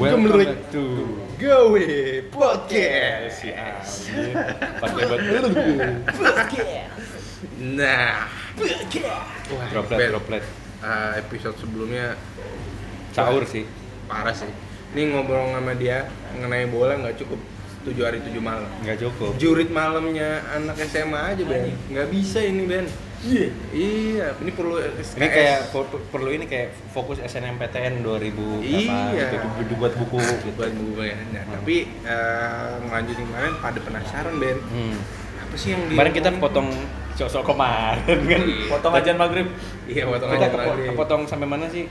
Welcome Kembali. back to Gawe Podcast. Pakai buat Nah, wah, droplet droplet. uh, episode sebelumnya Caur sih. parah sih. Ini ngobrol sama dia mengenai bola nggak cukup tujuh hari tujuh malam. Nggak cukup. Jurit malamnya anak SMA aja Ben. Nggak bisa ini Ben. Iya. Iya, ini perlu SKS. Ini kayak per- perlu ini kayak fokus SNMPTN 2000 apa Iya. gitu di- dibuat buku gitu. buat buku ya. Hmm. tapi uh, ngelanjutin kemarin pada penasaran Ben. Hmm. Apa sih yang Kemarin kita potong sok-sok kemarin kan. Iya. Potong ajan maghrib. Iya, potong Kita aja kepo- lagi. kepotong sampai mana sih?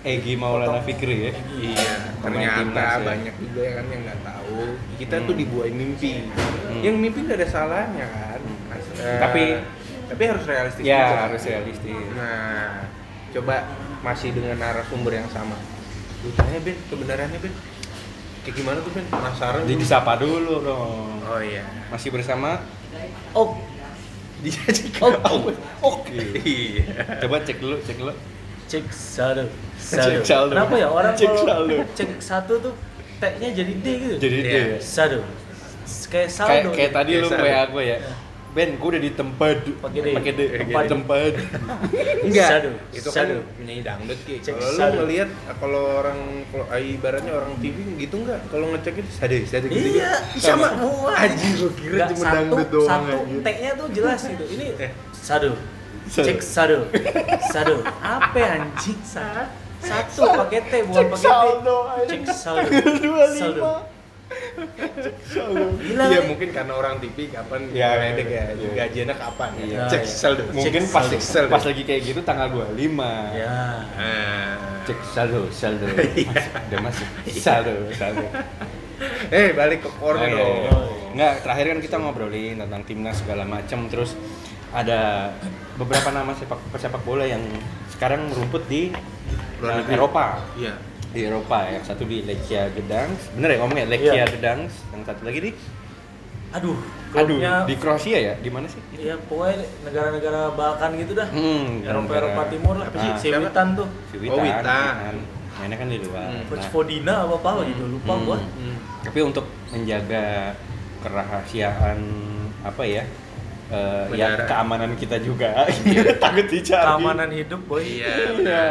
Egi Maulana Potong. Fikri ya. Iya, ternyata ya. banyak juga yang kan yang nggak tahu. Kita Hmm. tuh dibuahin mimpi. Hmm. Yang mimpi nggak ada salahnya kan. Mas- eh, Tapi- tapi harus realistis. Ya, juga. harus realistis. Nah, coba masih dengan narasumber yang sama. Lu tanya Ben, kebenarannya Ben. Kayak gimana tuh Ben? Penasaran Jadi disapa dulu dong. Oh iya. Masih bersama Oh, Dia Oh, juga. oh. Oke. Iya. Coba cek dulu, cek dulu. cek saldo. Cek saldo. Kenapa ya orang Cek saldo. cek satu tuh T-nya jadi D gitu. Jadi Iya. dia ya. saldo. Kayak kayak saldo. kayak tadi lu Biasa. WA gue ya Ben, gue udah di tempat Pakai D. pakai D, Pakai tempat tempat. Enggak. Sadu. Itu Sadu. kan penyanyi dangdut Ki. Cek Kalau lu sadu. ngelihat kalau orang kalau ibaratnya orang TV gitu enggak? Kalau ngecek itu sadu, sadu gitu. Iya, sama. semua. Anjing gua kira cuma satu, dangdut doang Satu. T-nya tuh jelas gitu. Ini Eh. Saldo. Cek saldo. Saldo. Apa anjing? Sa- Satu pakai T bukan pakai anjing. Cek saldo. 25. Saldo. Gila. Iya mungkin karena orang TV kapan Iya, ngedek ya, iya. gajiannya kapan? Iya. Cek Iya. saldo. Mungkin Cek pas saldo. saldo. pas lagi kayak gitu tanggal 25. Ya. Ah. Cek saldo, saldo. Iya. Masuk, Udah masuk. Saldo, saldo. Eh balik ke core Oh, iya, dong. iya. Nggak, terakhir kan kita ngobrolin tentang timnas segala macam terus ada beberapa nama sepak pesepak bola yang sekarang merumput di Luar uh, negeri. Eropa. Iya. Di Eropa yang satu di Lechia Gdansk. Bener ya ngomongnya Lechia Iya. Gdansk, yang satu lagi di Aduh, Aduh, di Kroasia ya? Di mana sih? ya pokoknya negara-negara Balkan gitu dah. Hmm, Eropa negara- Eropa Timur lah. Apa Si sih? si Witan tuh. Si Oh, Witan. Witan. Witan. Mainnya kan di luar. Hmm. Coach Nah, Fodina apa apa gitu lupa Hmm. gua. Hmm. tapi untuk menjaga kerahasiaan apa ya? eh, ya keamanan kita juga takut dicari Keamanan hidup boy. Iya. Iya.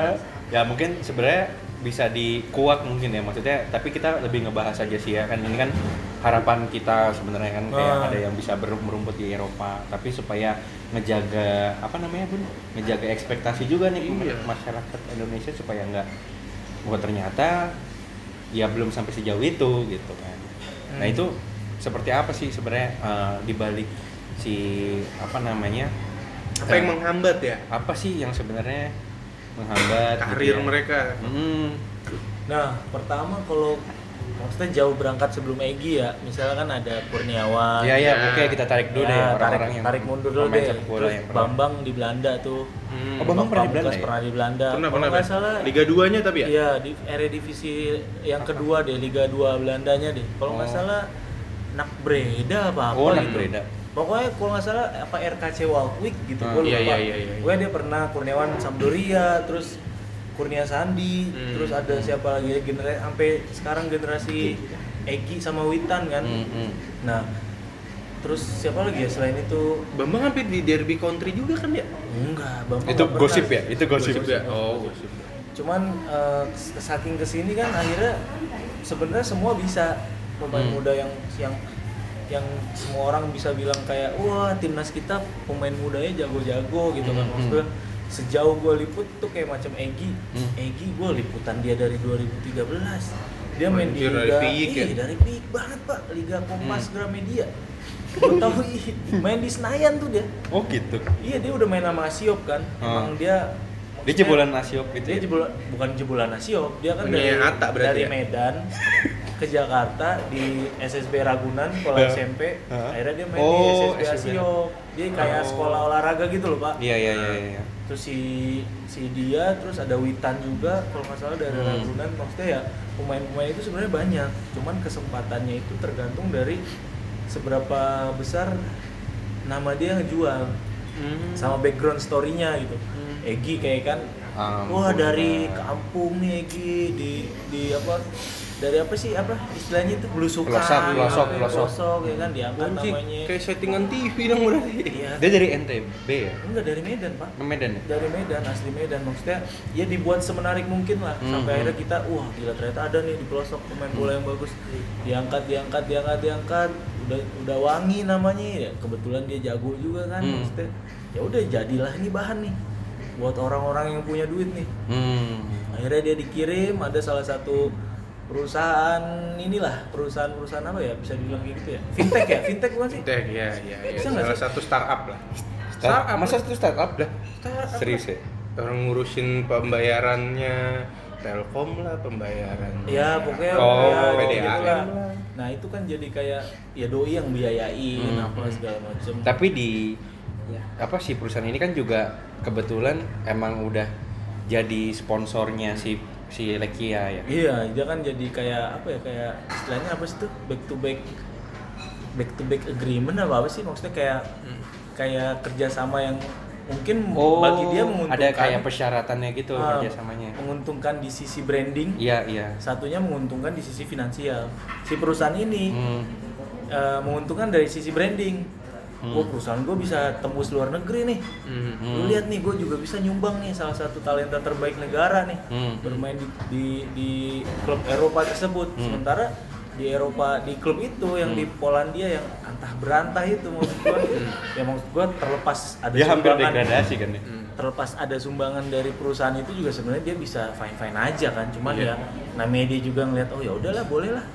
Ya mungkin sebenarnya bisa dikuak mungkin ya maksudnya tapi kita lebih ngebahas aja sih ya kan ini kan harapan kita sebenarnya kan kayak Ah. ada yang bisa ber- merumput di Eropa tapi supaya ngejaga apa namanya bun ngejaga ekspektasi juga nih Iya. masyarakat Indonesia supaya nggak bukan ternyata ya belum sampai sejauh itu gitu kan nah Hmm. itu seperti apa sih sebenarnya eh, di balik si apa namanya Apa yang eh, menghambat ya apa sih yang sebenarnya menghambat gitu karir ya? mereka? Hmm. Nah, pertama kalau maksudnya jauh berangkat sebelum Egi ya, misalnya kan ada Kurniawan. Iya iya, Ya. oke kita tarik dulu Ya, deh tarik, orang-orang yang tarik mundur dulu deh. Terus yang pernah- Bambang di Belanda tuh. Hmm. Oh, Bambang pernah di Belanda ya? pernah di Belanda. Pernah pernah. Ben. salah Liga 2-nya tapi ya? Iya, di Eredivisie yang kedua deh, Liga 2 Belandanya deh. Kalau nggak Oh. salah Nak Breda apa apa Oh, Nak gitu. Breda. Pokoknya kalau nggak salah apa RKC Walkwijk gitu, Ah, gue iya, lupa. iya, iya, iya. Gue dia pernah Kurniawan Sampdoria, terus Kurnia Sandi, Hmm. terus ada siapa lagi generasi sampai sekarang generasi Egi sama Witan kan. Hmm, hmm. Nah, terus siapa lagi ya selain itu? Bambang hampir di derby country juga kan ya? Enggak, Bambang Itu nggak pernah. gosip ya? Itu gosip. ya? Oh, gosip. Cuman eh, saking ke sini kan akhirnya sebenarnya semua bisa pemain Hmm. muda yang yang yang semua orang bisa bilang kayak wah timnas kita pemain mudanya jago-jago gitu kan Hmm, maksudnya sejauh gue liput tuh kayak macam Egi Hmm. Egi gue liputan dia dari 2013 dia main di Anjir, dari liga Piik ya? Dari Piik banget pak Liga Kompas Gramedia gue tahu ih, main di Senayan tuh dia Oh gitu. iya dia udah main sama Asiop kan Ah. emang dia Dia jebolan Asiop gitu. dia ya? jebolan bukan jebolan Asiop dia kan Punya dari berarti dari ya? Medan ke Jakarta di SSB Ragunan sekolah Ya. SMP Hah? akhirnya dia main Oh, di SSB SSB. Asiop dia kayak Oh. sekolah olahraga gitu loh pak Iya iya iya iya. terus si si dia terus ada Witan juga kalau nggak salah dari Hmm. Ragunan maksudnya ya pemain-pemain itu sebenarnya banyak cuman kesempatannya itu tergantung dari seberapa besar nama dia ngejual Hmm. sama background story-nya gitu Hmm. Egi kayak kan Ampun, wah dari kampung nih Egi di di apa dari apa sih apa istilahnya itu belusukan Pelosok, pelosok, ya, pelosok. pelosok, ya kan diangkat Anjing, namanya kayak settingan TV dong berarti. iya Dia dari NTB ya? enggak dari Medan pak Medan ya? dari Medan asli Medan maksudnya ya dibuat semenarik mungkin lah Hmm, sampai hmm. akhirnya kita wah gila ternyata ada nih di pelosok pemain bola yang bagus diangkat diangkat diangkat diangkat udah udah wangi namanya ya kebetulan dia jago juga kan Hmm. maksudnya ya udah jadilah ini bahan nih buat orang-orang yang punya duit nih Hmm. akhirnya dia dikirim ada salah satu perusahaan inilah perusahaan-perusahaan apa ya bisa dibilang kayak gitu ya fintech ya fintech bukan sih Teh, ya, ya, ya. Bisa Salah sih? satu startup lah. Start, masa itu startup dah? Startup Serius ya? Orang ngurusin pembayarannya Telkom lah pembayaran. Ya pokoknya Oh, ya, PDAM gitu lah. lah. Nah itu kan jadi kayak ya doi yang biayain Hmm. apa segala macem. Tapi di apa sih perusahaan ini kan juga kebetulan emang udah jadi sponsornya si si Lekia ya. Iya dia kan jadi kayak apa ya kayak istilahnya apa sih tuh back to back back to back agreement apa apa sih maksudnya kayak Hmm. kayak kerjasama yang mungkin Oh, bagi dia menguntungkan ada kayak persyaratannya gitu ah, kerjasamanya. menguntungkan di sisi branding Iya iya. satunya menguntungkan di sisi finansial si perusahaan ini Hmm. eh, menguntungkan dari sisi branding Hmm. Wah perusahaan gue bisa tembus luar negeri nih Hmm. Lu Hmm. lihat nih, gue juga bisa nyumbang nih salah satu talenta terbaik negara nih Hmm. bermain di, di di klub Eropa tersebut. Hmm. Sementara di Eropa di klub itu yang di Hmm. Polandia yang antah berantah itu maksud gue, ya maksud gue terlepas ada Dia hampir degradasi kan ya. Hmm. terlepas ada sumbangan dari perusahaan itu juga sebenarnya dia bisa fine fine aja kan cuman Iya. ya namanya dia juga ngeliat oh ya udahlah boleh lah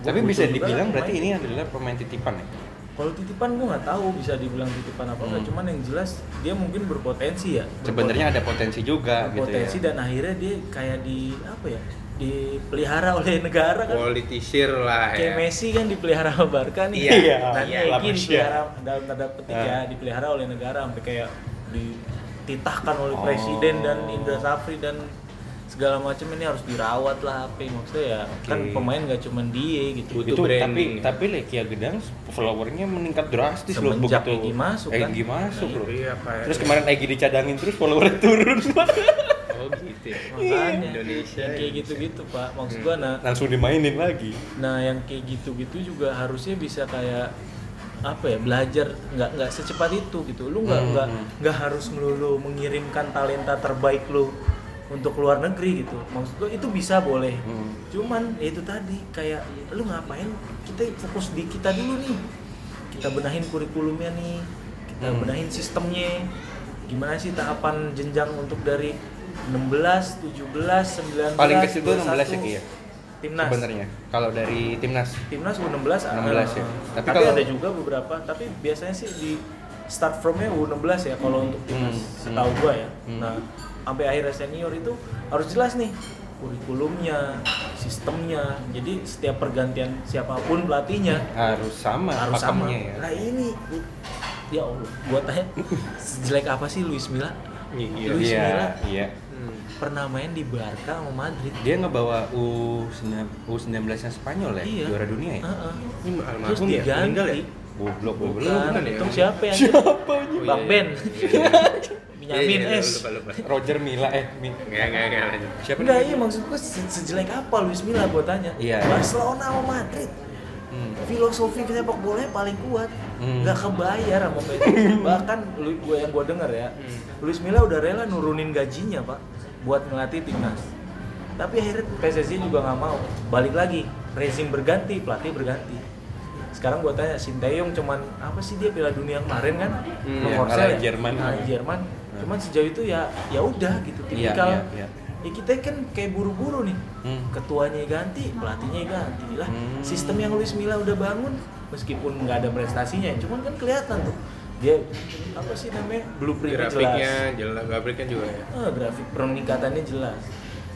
Tapi bisa dibilang berarti ini adalah pemain titipan ya. Kalau titipan gue nggak tahu bisa dibilang titipan apa enggak Hmm. cuman yang jelas dia mungkin berpotensi ya Sebenarnya ada potensi juga gitu potensi ya. dan akhirnya dia kayak di apa ya dipelihara oleh negara kan Politisir lah kayak ya. Messi kan dipelihara sama Barca nih Iya, nah iya, Eki Lapusya. dipelihara dalam tanda petik Ah. ya dipelihara oleh negara sampai kayak dititahkan oleh Oh. presiden dan Indra Safri dan segala macam ini harus dirawat lah apa maksudnya ya kan Oke. pemain gak cuma dia gitu Butuh itu tapi branding. tapi Lekia Gedang followernya meningkat drastis loh begitu Egy masuk kan. Egy masuk Nah, loh Iya, Pak. terus kemarin Egy dicadangin terus followernya turun Oh gitu ya. makanya Indonesia yang kayak ya. gitu-gitu pak maksud Hmm. gua nah langsung dimainin lagi Nah, yang kayak gitu-gitu juga harusnya bisa kayak apa ya belajar nggak nggak secepat itu gitu lu nggak Hmm, nggak hmm. nggak harus melulu mengirimkan talenta terbaik lu untuk luar negeri gitu maksud gua itu bisa boleh Hmm. cuman ya itu tadi kayak lu ngapain kita fokus di kita dulu nih kita benahin kurikulumnya nih kita Hmm. benahin sistemnya gimana sih tahapan jenjang untuk dari 16, 17, 19, paling ke situ 16 ya 21. Ki, ya timnas sebenarnya kalau dari timnas timnas U16 ada. 16 ya. Tapi, Tapi kalau- ada juga beberapa tapi biasanya sih di start from-nya U16 ya kalau untuk timnas Hmm, setahu hmm. gua ya. Hmm. Nah, sampai akhirnya senior itu harus jelas nih kurikulumnya, sistemnya. Jadi setiap pergantian siapa pun pelatihnya harus sama harus sama. ya Nah, ini ya Allah, gua tanya sejelek apa sih Luis Milla? Iya. Luis iya Milla iya Hmm. pernah main di Barca sama Madrid. dia ngebawa U U19 nya Spanyol ya Iya. juara dunia ya Heeh. Ini Terus almarhum ya? Meninggal ya? diganti. goblok Bukan, goblok bukan ya? itu siapa yang siapa Oh, Bang iya, Ben. iya, iya. Benyamin Iya, iya, S. Lupa, lupa. Roger Mila eh Mi, Nggak, nggak, nggak, lanjut. siapa Enggak, iya maksud gue se- sejelek apa Luis Milla gue tanya. Iya. Barcelona sama Madrid. Hmm. Filosofi sepak bolanya paling kuat. Hmm. Nggak kebayar sama Messi. Bahkan lu gue yang gue denger ya. Hmm. Luis Milla udah rela nurunin gajinya, Pak, buat ngelatih timnas. Tapi akhirnya PSSI juga nggak mau. Balik lagi, rezim berganti, pelatih berganti. Sekarang gue tanya, Sinteyong cuman apa sih dia Piala Dunia kemarin kan? Hmm, Nomor kalah ya? Jerman. Kalah Jerman. Cuman sejauh itu ya ya udah gitu. Iya, Tipikal iya, iya. ya kita kan kayak buru-buru nih Hmm. ketuanya ganti pelatihnya ganti lah Hmm. sistem yang Luis Milla udah bangun meskipun nggak ada prestasinya cuman kan kelihatan tuh dia apa sih namanya blueprintnya Grafiknya jelas jelas, grafiknya juga ya. Eh, grafik peningkatannya jelas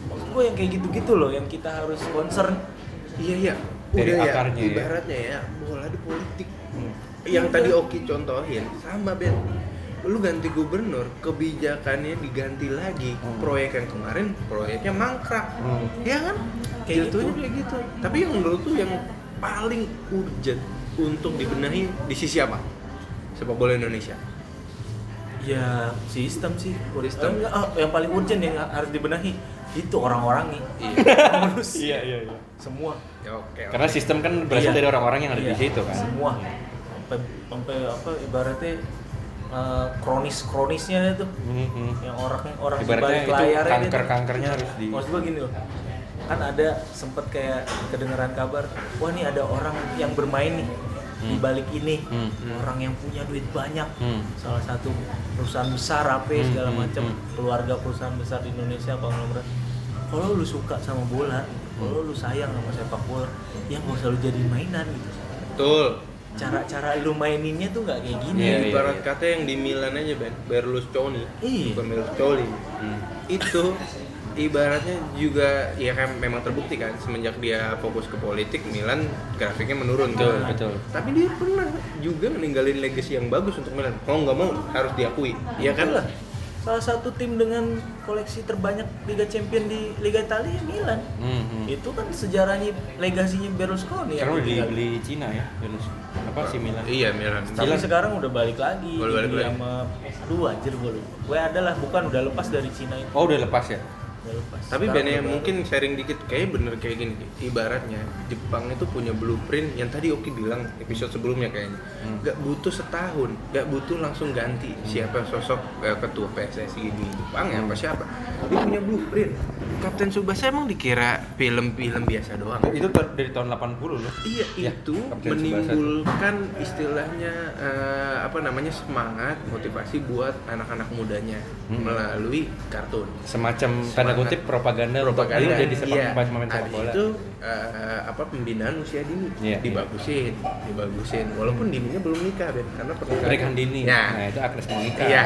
maksud gue yang kayak gitu-gitu loh yang kita harus concern Iya iya. Dari Udah akarnya ya. Ibaratnya ya bola di politik. Hmm. Yang Iya. tadi Oki contohin sama Ben. Lu ganti gubernur, kebijakannya diganti lagi. Hmm. Proyek yang kemarin proyeknya mangkrak. Hmm. Ya kan? Kayak gitu. kayak gitu. Tapi yang menurut tuh yang paling urgent untuk dibenahi di sisi apa? Sepak bola Indonesia. ya sistem sih Sistem. Eh, enggak, oh, yang paling urgent yang harus dibenahi itu orang-orangnya Iya. Iya iya iya. semua Ya, Oke. oke. Karena sistem kan berasal Iya. dari orang-orang yang ada di Iya, situ kan. semua sampai sampai apa ibaratnya eh, kronis kronisnya itu Mhm. yang orang orang di balik itu layarnya kanker itu. kankernya harus di. maksud gua gini loh kan ada sempet kayak kedengeran kabar wah nih ada orang yang bermain nih di Hmm. balik ini Hmm. orang yang punya duit banyak Hmm. salah satu perusahaan besar apa Hmm, segala hmm, macam hmm. keluarga perusahaan besar di Indonesia konglomerat kalau lu suka sama bola kalau lu sayang sama sepak bola ya nggak usah lu jadi mainan gitu Betul. Cara-cara lu maininnya tuh nggak kayak gini Iya, iya. Ibarat kata yang di Milan aja Ben, Berlusconi. Iya. Bukan Berlusconi. Hmm. Itu ibaratnya juga ya kan memang terbukti kan semenjak dia fokus ke politik Milan grafiknya menurun Betul, kan. betul. tapi dia pernah juga ninggalin legacy yang bagus untuk Milan mau nggak mau harus diakui ya kan Itulah. Salah satu tim dengan koleksi terbanyak Liga Champion di Liga Italia Milan Hmm, hmm. itu kan sejarahnya legasinya Berlusconi Karena yang udah ditinggal. dibeli Cina ya, Yunus. Apa sih Milan? iya Milan tapi Milan. sekarang udah balik lagi balik lagi. sama aduh anjir gue lupa gue adalah bukan udah lepas dari Cina itu Oh udah lepas ya? Lepas Tapi Sekarang Ben udah mungkin sharing dikit kayak bener kayak gini ibaratnya Jepang itu punya blueprint yang tadi Oki bilang episode sebelumnya kayaknya. Hmm. nggak butuh setahun nggak butuh langsung ganti siapa sosok eh, ketua PSSI di Jepang ya apa siapa. Dia punya blueprint Kapten Tsubasa emang dikira film-film biasa doang Itu dari tahun 80 loh. Iya Ya, itu Kapten menimbulkan istilahnya eh, apa namanya semangat motivasi buat anak-anak mudanya Hmm. melalui kartun Semacam tanda kutip propaganda, propaganda untuk jadi sepak iya. pemain sepak Habis bola. itu eh, apa pembinaan usia dini. Iya, dibagusin dibagusin. Walaupun dininya belum nikah Ben karena pernikahan. Pernikahan dini. ya Nah, itu Agnes Monica. iya.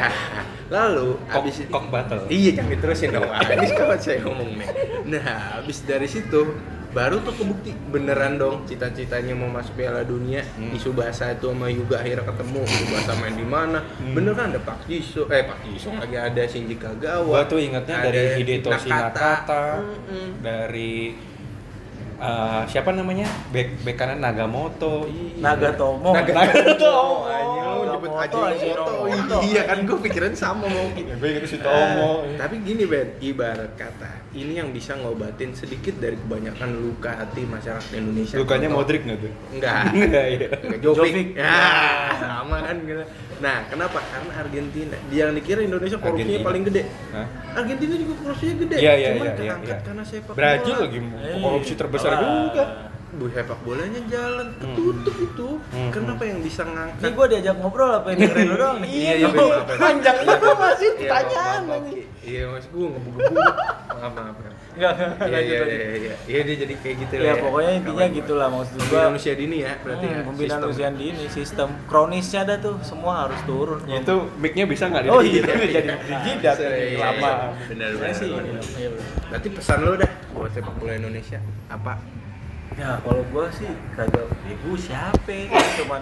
Lalu Kok, habis kok battle. iya jangan diterusin dong. Ini kawan saya ngomong nih nah habis dari situ baru tuh kebukti beneran dong cita-citanya mau masuk Piala Dunia. Hmm. di Subasa itu sama Yuga akhirnya ketemu. Subasa main di mana? Hmm. bener kan ada Pak Jisoo eh Pak Jisoo lagi ada Shinji Kagawa. Gua tuh ingatnya ada dari Hidetoshi Nakata, Mm-mm. dari eh, siapa namanya? Bek bek kanan Nagamoto. Nagatomo Naga- Nagatomo, anjing lu nyebut Nagamoto. Ajinomoto. Iya kan gue pikiran sama mau Gue si Tomo. Eh, tapi gini Ben, ibarat kata ini yang bisa ngobatin sedikit dari kebanyakan luka hati masyarakat Indonesia. Lukanya Contoh- Modric nggak tuh? Enggak. Enggak iya. Enggak, Jovic. Jovic. Ya, sama kan gitu. Nah, kenapa? Karena Argentina. Dia yang dikira Indonesia korupsinya Argentina. paling gede. Hah? Argentina juga korupsinya gede. Iya iya Cuman iya iya. keangkat iya. karena sepak Brazil bola. lagi Eh, korupsi terbesar juga. Bu sepak bolanya jalan ketutup itu. Hmm. Kenapa yang bisa ini ngangkat gue diajak ngobrol apa dengerin lu doang nih Iya, iya, Ben. Panjang Iya, itu Ben. masih Iya, pertanyaan. Iya, mas gue ngebuka-buka. Maaf, maaf. maaf. Enggak, enggak, Iya, lanjut, iya, iya, iya. Iya, dia jadi kayak gitu Ya, pokoknya intinya gitulah maksud gua. Pembinaan usia dini ya, berarti ya. Hmm, pembinaan sistem. usia dini sistem kronisnya ada tuh semua harus turun Itu mic-nya bisa nggak Oh, di- iya, jadi iya. Iya, iya, iya. lama. Benar, Saya benar. sih benar. iya, bener. Berarti pesan lo dah buat sepak bola Indonesia apa? Ya kalau gua sih kagak ya gua siapa cuman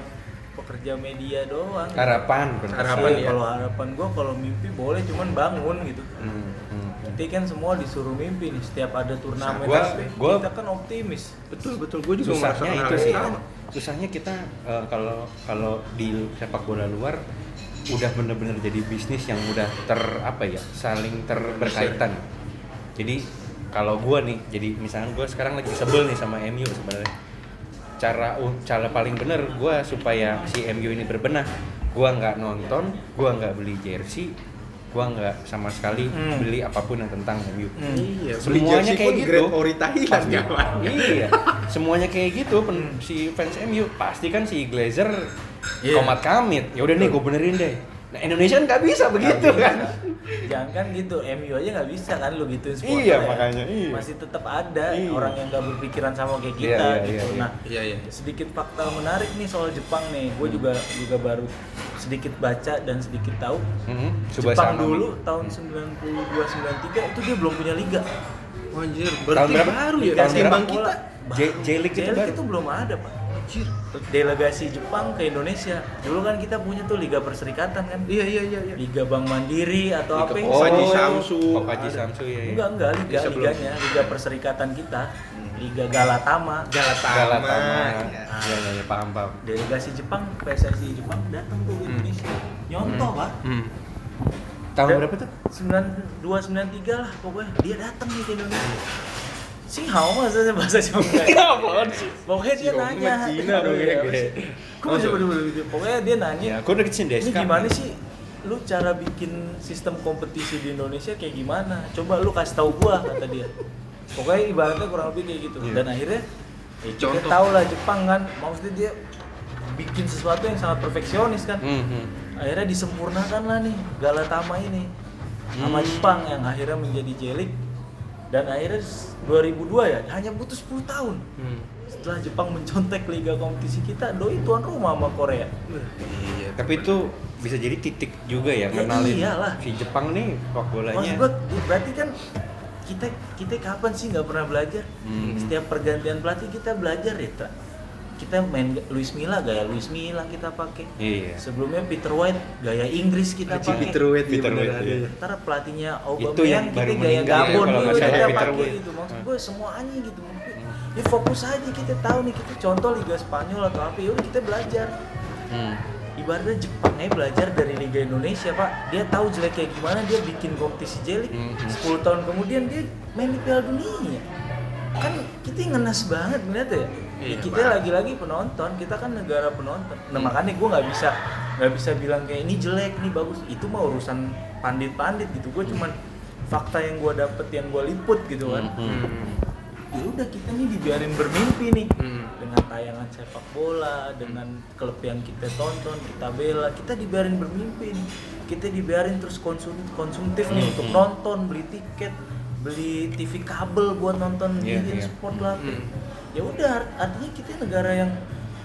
pekerja media doang Harapan bener. Harapan ya. kalau harapan gua kalau mimpi boleh cuman bangun gitu Hmm, hmm. nanti kan semua disuruh mimpi nih setiap ada turnamen Gua- gua- kita kan optimis Betul, betul. Gue juga susahnya itu sih sama. susahnya kita eh, kalau kalau di sepak bola luar udah bener-bener jadi bisnis yang udah ter apa ya saling terberkaitan jadi kalau gua nih jadi misalnya gua sekarang lagi sebel nih sama MU sebenarnya cara uh, cara paling bener gua supaya si MU ini berbenah gua nggak nonton gua nggak beli jersey gua nggak sama sekali Hmm. beli apa pun yang tentang MU Hmm. Iya, semuanya kayak pun gitu Great Ori Thailand Pasti. kawan. iya semuanya kayak gitu pen- si fans MU pasti kan si Glazer Iya. komat kamit ya udah nih gue benerin deh nah Indonesia kan nggak bisa begitu Nggak kan bisa. jangan kan gitu MU aja nggak bisa kan lu gituin supporter Iya, ya. makanya, iya. masih tetap ada Iya. orang yang nggak berpikiran sama kayak Iya, kita iya, gitu iya, iya. nah Iya, iya. sedikit fakta menarik nih soal Jepang nih gue Hmm. juga juga baru sedikit baca dan sedikit tahu Tsubasa Jepang Amami. dulu tahun 92 93 itu dia belum punya liga Anjir, Tahun berarti berapa? baru ya. Sepak kita. J- J-League itu itu belum ada pak Anjir. delegasi Jepang ke Indonesia dulu kan kita punya tuh liga perserikatan kan Iya, iya, iya, iya. liga Bank Mandiri atau Liga apa Oh, Haji Oh, Samsu. Kopaji Ada. Samsu ya, ya. Enggak, enggak, liga, Bisa belum? liganya, liga perserikatan kita. Liga Galatama. Galatama. Galatama Iya. ya ya ya paham paham Delegasi Jepang, PSSI Jepang datang tuh ke Hmm. Indonesia. Nyontoh, Pak. Hmm. Tahun berapa tuh? 92 93 lah pokoknya dia datang nih ke Indonesia. Sing hao maksudnya bahasa sih? Pokoknya dia nanya. mah Cina dong, apa sih? gue. Kok bisa bener-bener Pokoknya dia nanya. Ya, udah kecil deh. Ini gimana sih lu cara bikin sistem kompetisi di Indonesia kayak gimana? Coba lu kasih tahu gua kata dia. Pokoknya ibaratnya kurang lebih kayak gitu. Iya. Dan akhirnya ya kita Contoh. tahu lah Jepang kan, maksudnya dia bikin sesuatu yang sangat perfeksionis kan. Hmm, hmm. Akhirnya disempurnakan lah nih Galatama ini sama Hmm. Jepang yang akhirnya menjadi J-League dan akhirnya 2002 ya hanya butuh 10 tahun Hmm. setelah Jepang mencontek liga kompetisi kita doi tuan rumah sama Korea Iya, Tapi itu bisa jadi titik juga ya, Ya kenalin iyalah. si Jepang nih sepak bolanya. Maksud gua berarti kan kita kita kapan sih nggak pernah belajar? Hmm. Setiap pergantian pelatih kita belajar ya. Kita main Luis Milla gaya Luis Milla kita pakai. Iya. Sebelumnya Peter White gaya Inggris kita pakai. Peter White, Peter iya, White, iya. Ntar pelatihnya Itu Aubameyang yang kita gaya ya, Gabon nggak salah kita Peter pakai White. gitu. Maksud Hmm. gue semuanya gitu. Ya fokus aja kita tahu nih kita contoh Liga Spanyol atau apa ya kita belajar. Hmm. ibaratnya Jepang aja belajar dari Liga Indonesia pak dia tahu jelek kayak gimana dia bikin kompetisi jelik Mhm. 10 tahun kemudian dia main di Piala Dunia kan kita ngenas banget ngeliat ya Iya, kita lagi-lagi penonton kita kan negara penonton nah Hmm. makanya gue nggak bisa nggak bisa bilang kayak ini jelek ini bagus itu mah urusan pandit-pandit gitu gue cuman fakta yang gue dapet yang gue liput gitu kan Hmm. Hmm. ya udah kita nih dibiarin bermimpi nih Hmm. dengan tayangan sepak bola dengan klub yang kita tonton kita bela kita dibiarin bermimpi nih kita dibiarin terus konsum konsumtif nih Hmm. untuk nonton beli tiket beli TV kabel buat nonton bikin iya. sport lah Hmm. ya udah art- artinya kita negara yang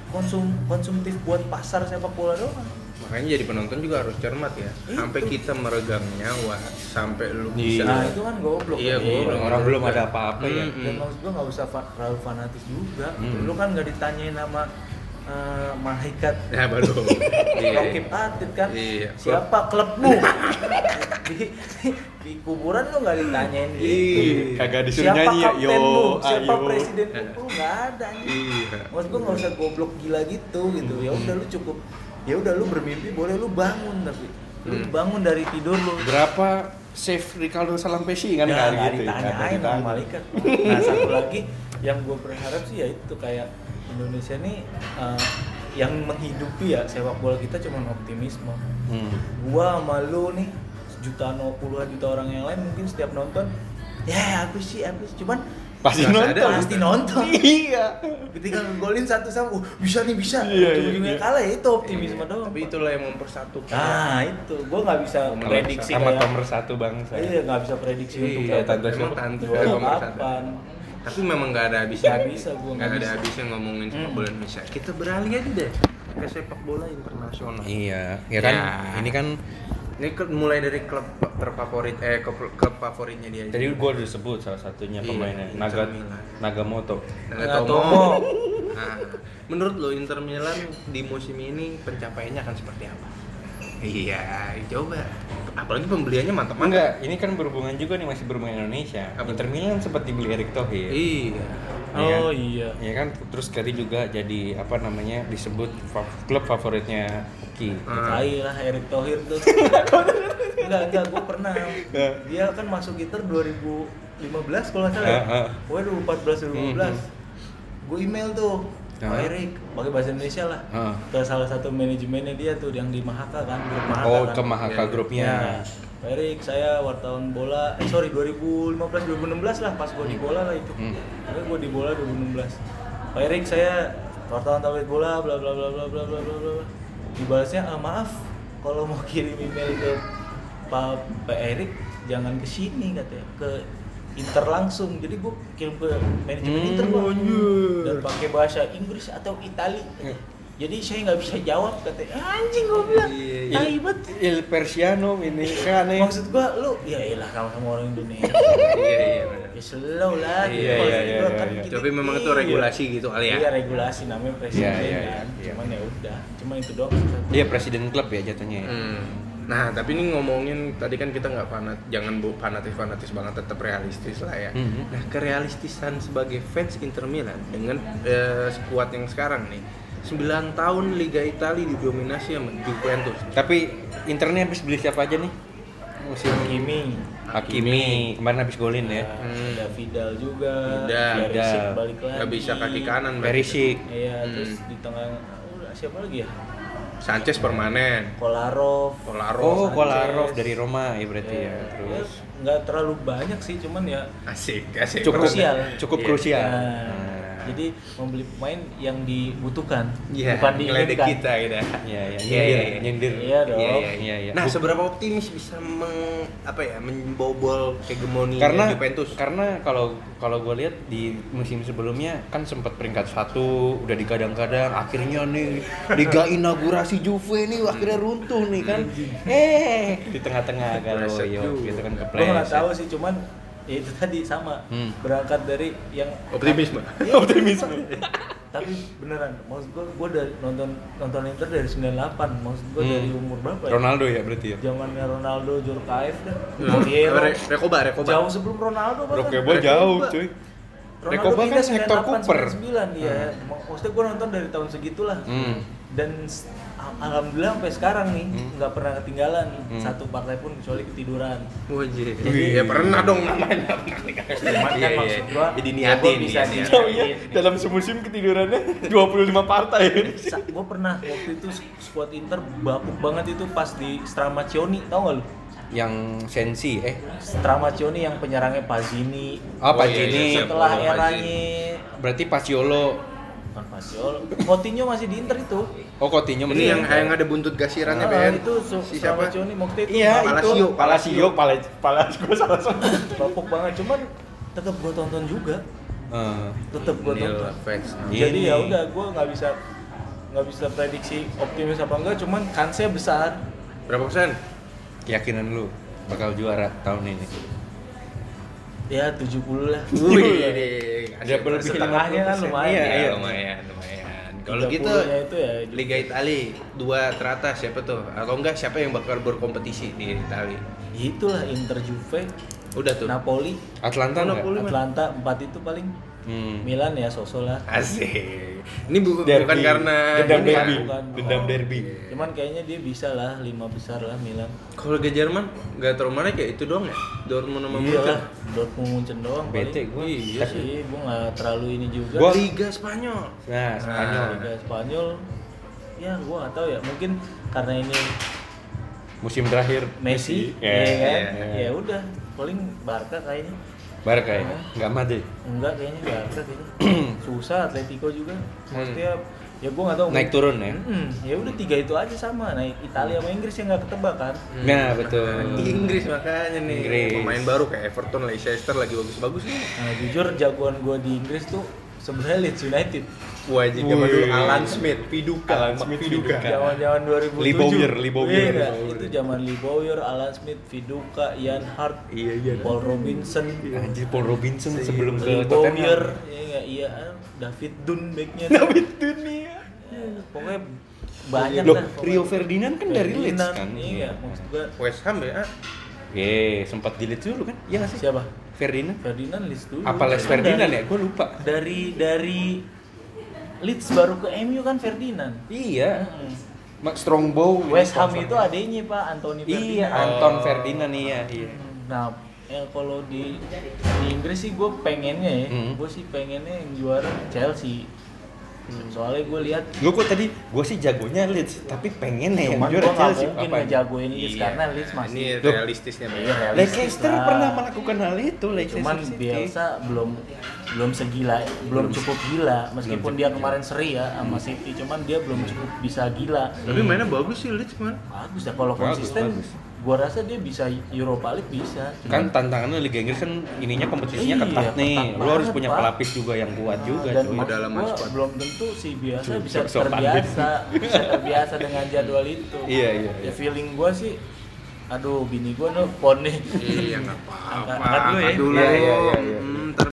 konsum konsumtif buat pasar sepak bola doang Makanya jadi penonton juga harus cermat ya. Itu. Sampai kita meregang nyawa, sampai lu Iya. bisa. nah itu kan goblok Iya, Kan? goblok. Orang belum ada apa-apa ya. Hmm. dan maksud gua nggak usah fa- terlalu fanatis juga Hmm. lu kan nggak ditanyain sama eh, malaikat Ya baru. Rokib Atid kan Iya. siapa klubmu di, di kuburan lu nggak ditanyain gitu Iya. Kagak disuruh siapa nyanyi ya, kaptenmu yo, siapa ayo. presiden lu nggak ada. Iya. maksud gua nggak usah goblok gila gitu gitu ya udah lu cukup ya udah lu bermimpi boleh lu bangun tapi lu Hmm. bangun dari tidur lu Berapa save Ricardo Salampesi kan ya, nggak nggak gitu ya, ditanyain ditanya. sama malaikat nah satu lagi yang gue berharap sih ya itu kayak Indonesia nih eh, yang menghidupi ya sepak bola kita cuma optimisme Hmm. gua sama lu nih jutaan puluhan juta orang yang lain mungkin setiap nonton ya apa sih apa sih cuman Pasti nonton. sadar. pasti nonton Iya. ketika ngegolin satu sama uh, bisa nih bisa Iya, ujung-ujungnya iya. kalah ya itu optimisme Iya. doang Tapi Pak. itulah yang mempersatukan. nah itu gua nggak bisa Nomor prediksi sama kayak nomor satu bangsa. iya nggak bisa prediksi untuk Iya, tante siapa? tante Tapi memang nggak ada habisnya. Nggak bisa, nggak ada habisnya ngomongin sepak Hmm. bola Indonesia. Kita beralih aja deh ke sepak bola internasional. Iya, ya kan Ya. ini kan Ini ke- mulai dari klub terfavorit eh klub, klub favoritnya dia. tadi gua udah sebut salah satunya Iya, pemainnya Inter Naga Milan. Nagamoto. Nagatomo. Nah, menurut lo Inter Milan di musim ini pencapaiannya akan seperti apa? Iya, coba. Apalagi pembeliannya mantap banget. Enggak, ini kan berhubungan juga nih masih berhubungan Indonesia. Apa Inter Milan sempat dibeli Erick Thohir. Iya. Iya. oh iya Ya kan terus tadi juga jadi apa namanya disebut fa- klub favoritnya Uki. Ah. Tai lah Erick Thohir tuh enggak enggak gue pernah dia kan masuk Inter 2015 kalau nggak salah ya Ah, ah. Waduh 14 2015 Mhm. gue email tuh Pak. Erik pakai bahasa Indonesia lah Ah. ke salah satu manajemennya dia tuh yang di Mahaka kan grup Mahaka Oh, kan. ke Mahaka Iya. grupnya. Ya, Pak Erik saya wartawan bola eh sorry 2015 2016 lah pas gue di bola lah itu Hmm. Gue di bola 2016 Pak Erik saya wartawan tabloid bola bla bla bla bla bla bla bla bla dibalasnya ah, maaf kalau mau kirim email ke Pak Pak Erik jangan ke sini katanya ke Inter langsung jadi gue kirim ke manajemen Hmm, Inter anjir. dan pakai bahasa Inggris atau Itali Hmm. jadi saya nggak bisa jawab katanya anjing gue bilang Iya, iya. tai banget Il Persiano ini kan nih. maksud gua lu ya elah kamu sama orang Indonesia Iya, iya ya slow lah gitu. Iya, Maksud iya, gua iya, kan iya. Tapi memang itu iya. regulasi gitu kali ya. iya regulasi namanya presiden Iya, iya, kan iya. cuman ya udah cuma itu doang. Dia presiden klub ya jatuhnya. ya? Hmm. Nah, tapi ini ngomongin tadi kan kita nggak fanat, jangan bu fanatis fanatis banget, tetap realistis lah ya. Mhm. Nah, kerealistisan sebagai fans Inter Milan dengan eh, skuad yang sekarang nih, 9 tahun Liga Italia didominasi sama Juventus. Tapi internet habis beli siapa aja nih? musim Hakimi Hakimi kemarin habis golin ya. Hmm. ada Vidal juga Vidal. Vidal. balik lagi nggak bisa kaki kanan. Perisic. iya Hmm. terus di tengah udah siapa lagi ya Sanchez permanen Kolarov Kolarov Oh, Sanchez. Kolarov dari Roma ya berarti ya. Terus ya, nggak terlalu banyak sih cuman ya asik asik cukup Krusial. cukup Iya. krusial. Nah, Nah. jadi membeli pemain yang dibutuhkan Iya, bukan diinginkan kita gitu. Iya, iya, Iya, nyindir, iya, iya. nyindir. Iya dong. Iya, iya, Iya, iya. Nah, seberapa optimis bisa meng apa ya membobol hegemoni karena Juventus? karena kalau kalau gue lihat di musim sebelumnya kan sempat peringkat satu udah digadang-gadang akhirnya nih liga inaugurasi Juve nih akhirnya runtuh nih kan eh di tengah-tengah kalau Kepleset gitu kan gue nggak kepleset tahu sih cuman ya itu tadi sama Hmm. berangkat dari yang Optimisme. Iya, Optimisme. tapi beneran maksud gue gue dari nonton nonton Inter dari 98 maksud gue Hmm. dari umur berapa ya Ronaldo ya berarti ya zamannya Ronaldo Jorkaev dah Hmm. Moriero Re- Rekoba, Rekoba. jauh sebelum Ronaldo bahkan Rokebo jauh Rekoba. cuy Ronaldo Rekoba kan Hector 98, Cooper 99 ya maksudnya gue nonton dari tahun segitulah hmm. dan alhamdulillah sampai sekarang nih Hmm. nggak pernah ketinggalan Hmm. satu partai pun kecuali ketiduran Wajib. Wih. Ya pernah dong namanya. cuman Iya, kan iya. maksud gua Jadi ya niatin, bisa niatin. niatin. semusim ketidurannya 25 partai gue pernah waktu itu squad Inter bapuk banget itu pas di Stramaccioni tau gak lu? yang sensi eh Stramaccioni yang penyerangnya Pazini Oh, iya, ini iya, setelah eranya berarti Pasiolo bukan Fagiolo Coutinho masih di Inter itu. Oh Coutinho Ini yang yang ada buntut gasirannya Ah, Ben. itu su- si siapa? Stramaccioni waktu itu Iya, Palacio, itu. Palacio, Palacio, Palacio, gue salah bapuk banget. Cuman tetap gue tonton juga. Eh, tetap Nil tonton. fans. jadi ya udah gue nggak bisa nggak bisa prediksi optimis apa enggak. Cuman kansnya besar. Berapa persen? keyakinan lu bakal juara tahun ini? Ya 70 lah. Wih, Ada lebih setengahnya kan 50%. lumayan. Iya, Iya, iya. lumayan, lumayan. Kalau 30 gitu itu ya Liga Italia dua teratas siapa tuh? Atau enggak siapa yang bakal berkompetisi di Italia? itulah Inter Juve Udah tuh. Napoli Atlanta? Boleh, Atlanta empat itu paling Hmm. Milan ya sosok lah Asik. Ini bu- Derby. bukan karena dendam ini kan. derby, bukan. dendam Oh. derby. cuman kayaknya dia bisa lah lima besar lah Milan Kalau Liga Jerman nggak terlalu mana kayak itu doang ya. Dortmund sama iya Munchen. lah Dortmund Munchen doang Bete gua. iya sih gue nggak terlalu ini juga Gua- Liga Spanyol. Nah, Spanyol. Liga Spanyol ya gue nggak tahu ya mungkin karena ini Musim terakhir Messi, Ya, ya kan ya. ya udah paling Barca kayaknya Barca ya? Nggak mati. enggak kayaknya Barca kayaknya susah Atletico juga maksudnya ya gue nggak tahu Naik turun ya? Mm-mm, ya udah tiga itu aja sama naik Italia sama Inggris yang nggak ketebak kan Nah, betul. Inggris makanya nih. Inggris. Pemain baru kayak Everton, Leicester lagi bagus-bagus nih. nah jujur jagoan gue di Inggris tuh sebenarnya Leeds United Wajib zaman dulu. Alan Smith, Viduka, Alan Smith. Viduka. zaman-zaman 2007 Lee Bowyer, Lee Bowyer. Iya, Bowyer. itu zaman Lee Bowyer, Alan Smith, Viduka, Ian Hart, Iya iya. Paul Robinson, Anjir Paul Robinson sebelum ke Tottenham. iya nggak? Iya, David Dunn backnya. David Dunia. Ya, pokoknya banyak Loh, lah. Rio Ferdinand kan dari Leeds kan? Iya, maksud gua West Ham ya. Ye, sempat di Leeds dulu kan? Iya nggak sih? siapa? Ferdinand? Ferdinand Leeds dulu. Apa Les Ferdinand dari- ya? Gue lupa. Dari dari Leeds baru ke MU kan Ferdinand. Iya. Hmm. Strongbow. West Ham itu adanya Pak Anthony Ferdinand. Iya, Anton Ferdinand iya, iya. Nah, ya kalau di di Inggris sih gue pengennya ya, Hmm. gue sih pengennya yang juara Chelsea. Soalnya gue lihat Gue kok tadi, gue sih jagonya Leeds, tapi pengen ya yang juara Chelsea. mungkin Apa? ngejagoin Leeds karena Leeds masih Iya, ini realistisnya. Iya, realistis Leicester lah. pernah melakukan hal itu, Leicester cuman City. Bielsa belum belum segila belum cukup gila meskipun Belum dia kemarin seri ya sama City cuman dia belum cukup bisa gila Tapi mainnya bagus sih Leeds man. bagus ya kalau Bagus, konsisten bagus. Gua rasa dia bisa Europa League bisa Kan tantangannya Liga Inggris kan ininya kompetisinya Iya, ketat nih. ketat Lu harus punya Pak. pelapis juga yang kuat juga, dan squad. belum tentu si biasa Cuy, bisa sok-sok terbiasa bisa terbiasa dengan jadwal itu Iya, iya, ya iya. feeling gua sih aduh bini gua nelfon nih Iya nggak Angkat- apa-apa. angkat dulu ya. Angkat dulu. Iya, iya, iya, iya. Hmm, ntar-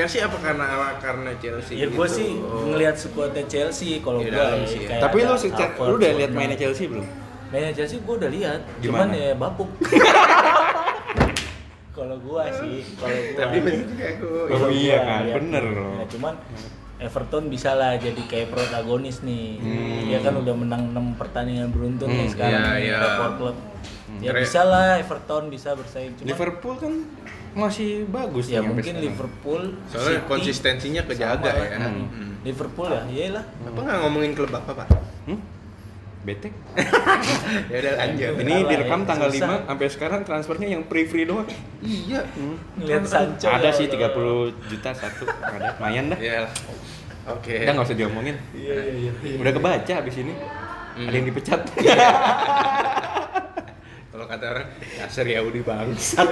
Chelsea apa karena karena Chelsea? ya gitu? sih ngelihat skuadnya Chelsea kalau Iya, sih ya. kayak Tapi lu sih, lu udah lihat mainnya Chelsea belum? Mainnya Chelsea gue udah lihat, Gimana? cuman ya bapuk. kalau gua sih kalau gua Tapi bener juga aku. Oh, Kalau iya kan, lihat bener nih. loh. Ya, cuman Everton bisa lah jadi kayak protagonis nih. Hmm. Dia kan udah menang 6 pertandingan beruntun nih Hmm, sekarang iya, nih, iya. klub. Ya bisa lah Everton bisa bersaing cuman Liverpool kan masih bagus ya nih mungkin sekarang. Liverpool Soalnya City, konsistensinya kejaga sama ya. lah. Hmm. Liverpool ya iyalah Apa nggak ngomongin klub apa pak? Hmm? Betek. ya udah lanjut. Ini direkam ya, tanggal susah. 5 sampai sekarang transfernya yang free-free doang. Iya. ngeliat Sancho ada ya sih Allah. 30 juta satu. Ada, lumayan dah. Ya. Oke. Udah nggak usah diomongin. iya iya iya iya. Udah kebaca abis ini. Hmm. Ada yang dipecat. Kalau kata orang dasar Yahudi bangsat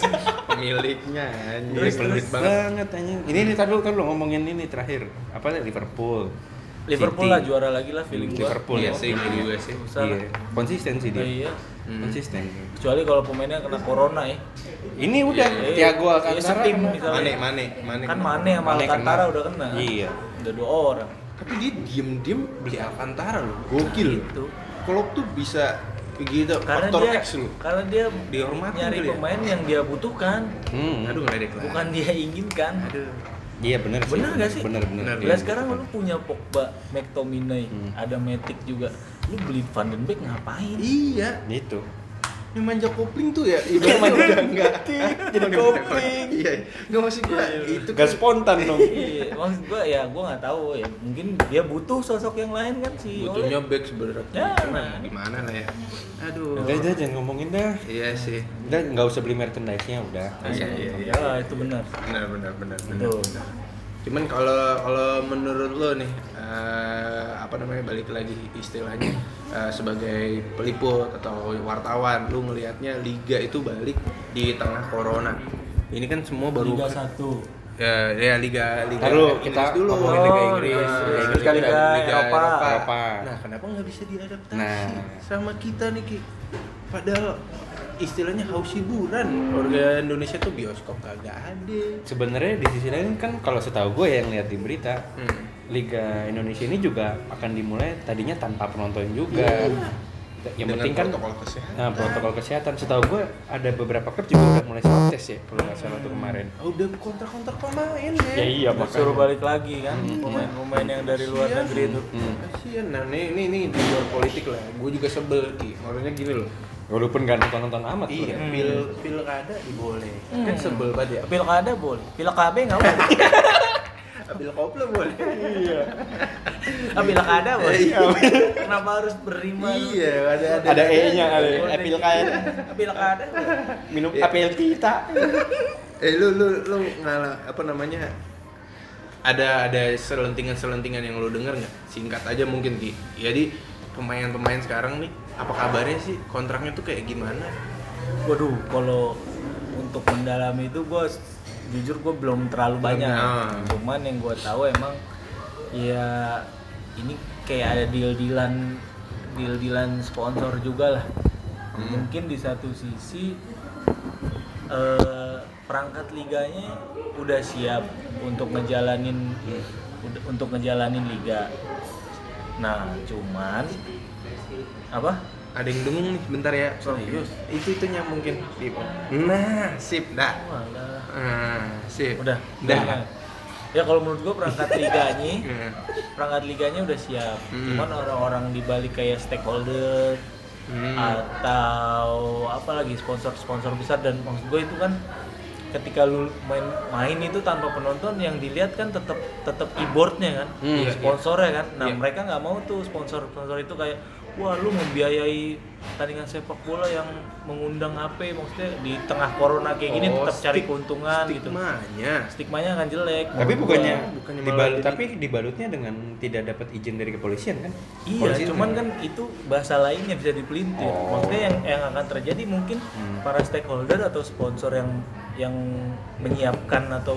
pemiliknya anjing Terus pelit banget. banget anjing. Ini nih tadi kan lu ngomongin ini terakhir. Apa Liverpool. Liverpool City. lah juara lagi lah feeling gua Liverpool. Iya ya. sih, ini juga sih. Iya. Konsisten sih dia. iya Hmm. Konsisten. kecuali kalau pemainnya kena corona ya Ini udah Iya, Thiago iya, Alcantara. setim kena. misalnya. Mane, Mane, Mane. kan kena. Mane sama Alcantara udah kena Iya. udah dua orang Tapi dia diem-diem beli Alcantara loh. Gokil. Gitu. Klopp tuh bisa gitu karena faktor dia X karena dia Dihormatin nyari ya? pemain yang dia butuhkan Hmm. Aduh ngeledek lah. bukan dia inginkan Aduh. Iya benar sih. Bener nggak sih? Bener. Iya. Lah sekarang lu punya Pogba, McTominay, Hmm. ada Matic juga. Lu beli Van den Beek ngapain? Iya. Itu. Yang manja kopling tuh ya ibaratnya udah enggak jadi kopling. Iya. Enggak maksud gua itu Gak kan spontan dong. Iya, maksud gua ya gua nggak tahu ya. Mungkin dia butuh sosok yang lain kan sih. butuhnya back sebenarnya. Ya, nah. gimana lah ya. Aduh. Udah, udah jangan ngomongin dah. Iya sih. Udah nggak usah beli merchandise-nya udah. Iya iya iya. Ya, itu benar. Benar benar benar benar. Cuman kalau kalau menurut lo nih eh, apa namanya balik lagi istilahnya eh, sebagai peliput atau wartawan lu ngelihatnya liga itu balik di tengah corona. Ini kan semua baru Liga 1. ya, ya liga liga Inggris kita dulu. ngomongin Liga Oh, Inggris. Liga Liga Inggris. Kan Liga udah Eropa. Eropa. Nah, kenapa nggak bisa diadaptasi Nah. sama kita nih Ki? Padahal istilahnya haus hiburan. Warga Indonesia tuh bioskop kagak ada. Sebenarnya di sisi lain kan kalau setahu gue yang lihat di berita Hmm. Liga Indonesia ini juga akan dimulai tadinya tanpa penonton juga. Yang Dengan penting kan protokol kesehatan. Nah, protokol kesehatan. Setahu gue ada beberapa klub juga udah mulai swab test ya kalau nggak salah tuh kemarin. Oh, udah kontrak-kontrak pemain ya. Ya iya Suruh makanya. balik lagi kan Hmm. pemain-pemain yang dari luar Kasian. negeri itu. Hmm. Kasian. Nah, nih, nih, nih di luar politik lah. Gue juga sebel Ki. Maksudnya gini loh. Walaupun nggak nonton-nonton amat Iya, sebenarnya. pil pilkada diboleh. Hmm. Kan sebel banget ya. Pilkada boleh, pilkada nggak boleh. Pil koplo boleh. Iya. Ah, pilkada boleh. Iya. Kenapa harus berima? Iya, ada ada. Ada E-nya ada. Boleh. Apil kain. Pilkada boleh. Minum Iya. apel kita. Eh lu lu lu ngalah apa namanya? Ada ada selentingan-selentingan yang lu denger nggak? Singkat aja mungkin Ki. Jadi pemain-pemain sekarang nih apa kabarnya sih kontraknya tuh kayak gimana? Waduh, kalau untuk mendalami itu gue jujur gue belum terlalu banyak. ah. Cuman yang gue tahu emang ya ini kayak ada deal-dealan deal-dealan sponsor juga lah. Hmm. Mungkin di satu sisi eh, perangkat liganya udah siap untuk ngejalanin udah- untuk ngejalanin liga. Nah, cuman apa? Ada yang dengung nih bentar ya. Serius? Itu itunya mungkin. Sip. Nah, sip dah. Walah. Nah, sip. Udah, Dah. udah. Ya kalau menurut gua perangkat liganya, Nah. perangkat liganya udah siap. Hmm. Cuman orang-orang di balik kayak stakeholder Hmm. atau apa lagi sponsor-sponsor besar dan maksud gue itu kan ketika lu main main itu tanpa penonton yang dilihat kan tetap tetap keyboardnya kan Hmm, iya, sponsornya kan nah Iya. mereka nggak mau tuh sponsor sponsor itu kayak wah lu membiayai pertandingan sepak bola yang mengundang HP maksudnya di tengah corona kayak gini Oh, tetap cari keuntungan gitu Stigmanya. stigmanya akan jelek Tapi bukannya, bukannya dibalut, tapi dibalutnya dengan tidak dapat izin dari kepolisian kan? Iya, Polisi cuman kan- kan itu bahasa lainnya bisa dipelintir. Oh. Maksudnya yang yang akan terjadi mungkin Hmm. para stakeholder atau sponsor yang yang menyiapkan atau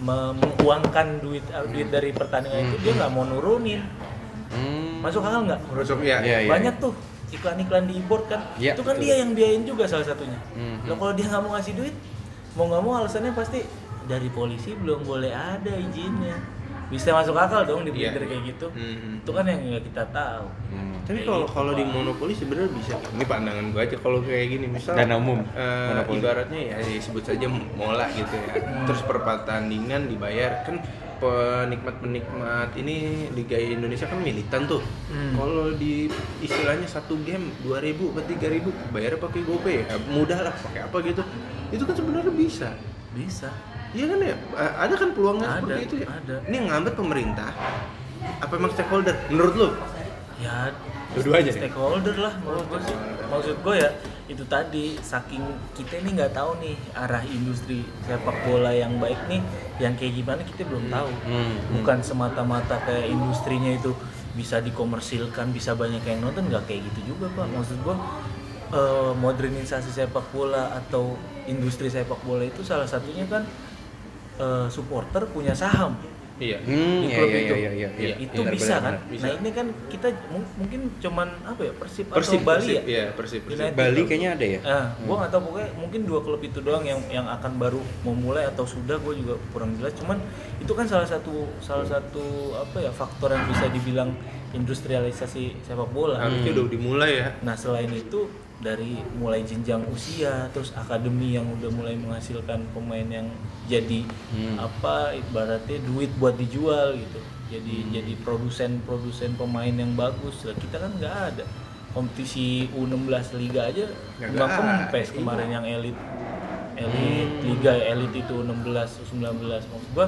me- menguangkan duit duit dari pertandingan itu dia nggak mau nurunin. Hmm. Masuk akal nggak? Masuk ya. Iya, iya. Banyak tuh iklan-iklan di e-board kan. Iya, itu kan betul. dia yang biayain juga salah satunya. Hmm. Lah kalau dia nggak mau ngasih duit, mau nggak mau alasannya pasti dari polisi belum boleh ada izinnya. bisa masuk akal dong di Iya. breeder kayak gitu Hmm. itu kan yang nggak kita tahu Hmm. Tapi kalau gitu, kalau di monopoli sebenarnya bisa. Ini pandangan gua aja kalau kayak gini misal Dana umum, eh, monopoli. ibaratnya ya disebut saja mola gitu ya. Hmm. Terus per pertandingan dibayar kan penikmat-penikmat ini Liga Indonesia kan militan tuh. Hmm. Kalau di istilahnya satu game 2000 atau 3000 bayar pakai GoPay ya mudah lah pakai apa gitu. Itu kan sebenarnya bisa. bisa Iya kan ya? Ada kan peluangnya Ada, seperti itu ya? ada. Ini ngambil pemerintah apa emang stakeholder menurut lu? ya Dua-duanya stakeholder lah menurut gue sih. Maksud gue ya itu tadi saking kita ini nggak tahu nih arah industri sepak bola yang baik nih yang kayak gimana kita belum tahu. Hmm. bukan semata-mata kayak industrinya itu bisa dikomersilkan bisa banyak yang nonton nggak kayak gitu juga pak. Maksud gue eh, modernisasi sepak bola atau industri sepak bola itu salah satunya kan eh, supporter punya saham Iya. Hmm, di iya klub iya itu. iya iya iya. itu Benar, bisa benar, kan benar. Bisa. nah ini kan kita mung- mungkin cuman apa ya persib, Persib, atau bali Persib, ya iya, Persib, Persib. United Bali kayaknya ada ya? Nah, gua nggak tahu pokoknya mungkin dua klub itu doang yang yang akan baru memulai atau sudah gue juga kurang jelas. Cuman itu kan salah satu salah satu apa ya faktor yang bisa dibilang industrialisasi sepak bola. Harusnya udah dimulai ya. Nah selain itu dari mulai jenjang usia, terus akademi yang udah mulai menghasilkan pemain yang jadi Hmm. apa ibaratnya duit buat dijual gitu. Jadi Hmm. jadi produsen-produsen pemain yang bagus. Lah, kita kan nggak ada kompetisi U16 liga aja Nggak kempes kemarin yang elit elit liga elit itu 16 19 maksud gua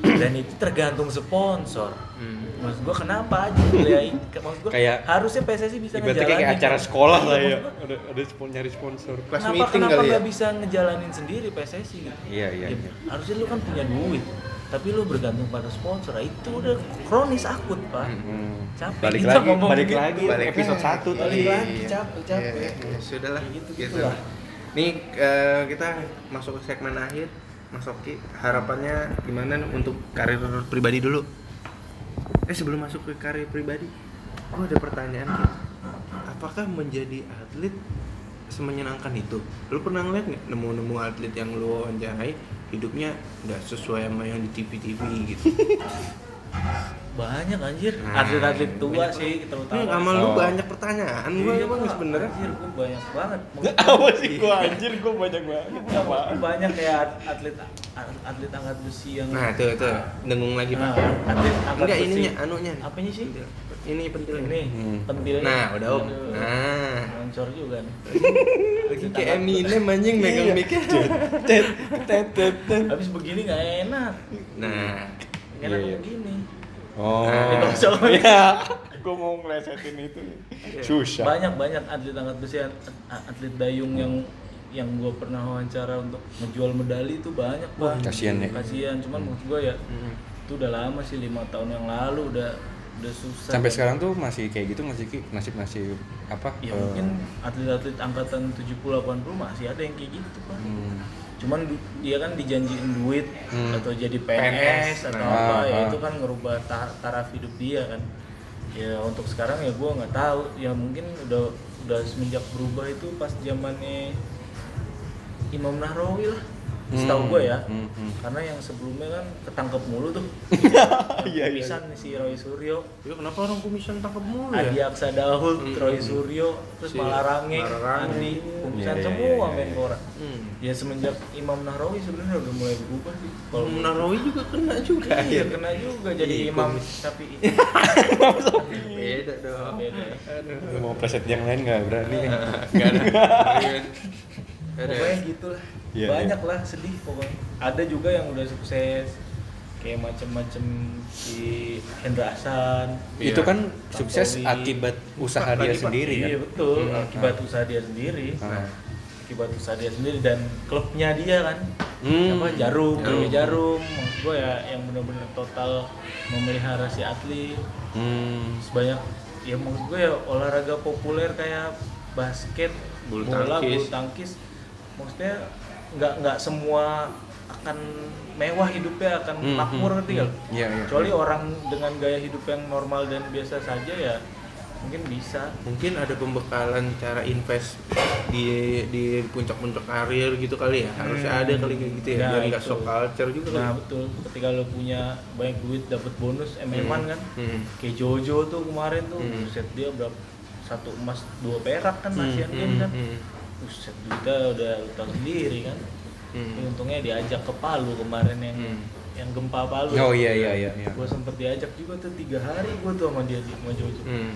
dan itu tergantung sponsor Hmm. maksud gua kenapa aja pilih maksud gua Kayak- harusnya PSSI bisa Ibaratnya kayak ngejalanin. acara sekolah lah ya. Ada ada spon- nyari sponsor. Kelas kenapa meeting kenapa kali ya? bisa ngejalanin sendiri PSSI gitu Iya iya Ya, iya. harusnya lu kan punya duit tapi lu bergantung pada sponsor Nah, itu udah kronis akut pak Hmm. Capek Balik kita lagi, ngomong balik gitu. lagi Balik episode lagi. 1 tadi. Balik lagi, Iya. capek, capek. Iya, iya, Sudahlah. Gitu, gitu gitulah. Nih eh, kita masuk ke segmen akhir. Mas Oki, harapannya gimana untuk karir pribadi dulu? Eh sebelum masuk ke karir pribadi, gua ada pertanyaan. Apakah menjadi atlet semenyenangkan itu? Lu pernah ngeliat nggak nemu-nemu atlet yang lu wawancarai hidupnya nggak sesuai sama yang di TV-TV gitu? banyak anjir Nah, atlet-atlet tua banyak sih terutama Ini sama lu Oh. banyak pertanyaan gua Iya, emang Pak. sebenarnya. anjir gua banyak banget Apa sih gua anjir gua banyak banget. Apa? banyak kayak atlet atlet angkat besi yang Nah, tuh tuh dengung lagi, Nah, Pak. atlet angkat Enggak besi ininya anunya. apanya sih Ini pentil ini Hmm. pentilnya Nah, udah Om. Nah. Ngancor juga nih Lagi kayak Eminem anjing megang Iya. mic-nya. Tet tet tet tet. habis begini nggak enak Nah, enak Iya, iya. begini Oh. Nah, Iya. Gua mau ngelesetin itu. Iya. Susah. banyak banyak atlet angkat besi at- atlet dayung yang yang gue pernah wawancara untuk ngejual medali itu banyak Wah, pak kasihan ya. kasihan cuman menurut gue ya Hmm. itu udah lama sih lima tahun yang lalu udah udah susah Sampai sekarang tuh masih kayak gitu masih Ki? nasib nasib apa? ya eh, mungkin atlet-atlet angkatan 70 80 masih ada yang kayak gitu pak hmm. Cuman dia kan dijanjiin duit Hmm. atau jadi PNS, PNS, atau nah. apa ya Ah, itu ah. kan ngerubah ta- taraf hidup dia kan ya untuk sekarang ya gue nggak tahu ya mungkin udah udah semenjak berubah itu pas zamannya Imam Nahrawi lah setahu Hmm. gue ya Hmm, hmm. karena yang sebelumnya kan ketangkep mulu tuh Iya, iya, Kumisan nih si Roy Suryo Ya kenapa orang kumisan tangkap mulu Adi ya? Aksa Daud, Hmm. Roy Suryo, terus Si Malarange, Malarange. Andi, Kumisan Iya, iya, semua iya, iya. Menpora. Hmm. Ya semenjak Imam Nahrawi sebenarnya udah mulai berubah sih. Kalau Kalau Narowi juga kena juga. iya kena juga jadi Iya, Imam tapi Beda dong. beda. Mau preset yang lain nggak berani? Enggak ada. Ada. Pokoknya gitulah. Iya, Banyak lah sedih pokoknya. Ada juga yang udah sukses kayak macem-macem si Hendra Hasan. Iya. Itu kan sukses Tantowi. akibat usaha Pak, dia lagi, Pak. sendiri Iya kan. betul, Hmm. akibat usaha dia sendiri. Nah. Akibat usaha dia sendiri dan klubnya dia kan. Hmm. apa jarum, Jarum. jarum, jarum. Maksud gue ya yang benar-benar total memelihara si atlet Hmm. sebanyak ya maksud gue ya olahraga populer kayak basket, Bulu bola, tangkis. bulu tangkis, maksudnya nggak nggak semua akan mewah hidupnya akan Hmm, makmur hmm, ngerti nggak? hmm. Iya, iya. Kecuali orang dengan gaya hidup yang normal dan biasa saja ya mungkin bisa mungkin ada pembekalan cara invest di di puncak-puncak karir gitu kali ya harusnya ada kali kayak gitu ya Nah, biar nggak shock culture juga nah kali betul ketika lo punya banyak duit dapat bonus ememan kan hmm. kayak Jojo tuh kemarin tuh Hmm. buset dia berapa satu emas dua perak kan Hmm, Asian hmm, Games kan hmm. Buset duitnya udah utang sendiri kan Hmm. Ini untungnya diajak ke Palu kemarin yang Hmm. yang gempa Palu Oh iya iya iya. iya. gue sempet diajak juga tuh tiga hari gue tuh sama dia di sama Jojo Hmm.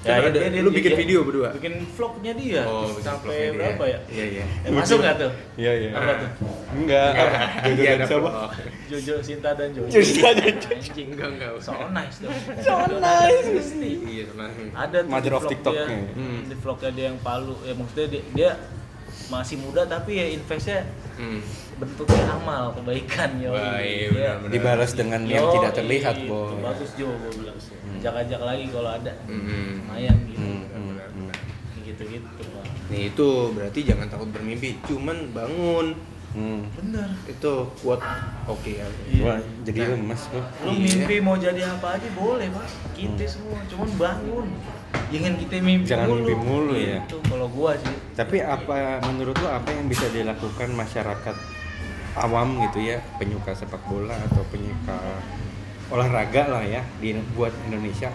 Ya, dia- ada, dia- lu dia- bikin dia- video berdua bikin vlognya dia Oh, sampai berapa ya Iya iya. Eh, masuk nggak tuh Iya iya. apa tuh Enggak. Jojo Iya, dan siapa? Jojo Sinta dan Jojo Jojo dan anjing Enggak enggak. so nice dong So nice. Mesti. Iya tenang. ada tuh Mother di of vlog TikTok dia, nih. Hmm. di vlognya dia yang Palu ya maksudnya dia, dia masih muda tapi ya investnya Hmm. Bentuknya amal kebaikan yo Wah, iya, Dia- benar-benar. Dibalas dengan yang Yo, tidak terlihat, itu Boy. bagus Jo gue bilang ajak-ajak lagi kalau ada Hmm. lumayan gitu Hmm, hmm, hmm. gitu gitu pak Nih itu berarti jangan takut bermimpi, cuman bangun. Hmm. bener Itu kuat oke ya. Iya. Wah, jadi lemes lu. lu Iya. mimpi mau jadi apa aja boleh pak kita semua cuman bangun jangan kita mimpi Jangan mulu mimpi mulu, ya. itu kalau gua sih Tapi apa menurut lu apa yang bisa dilakukan masyarakat awam gitu ya, penyuka sepak bola atau penyuka olahraga lah ya di buat Indonesia?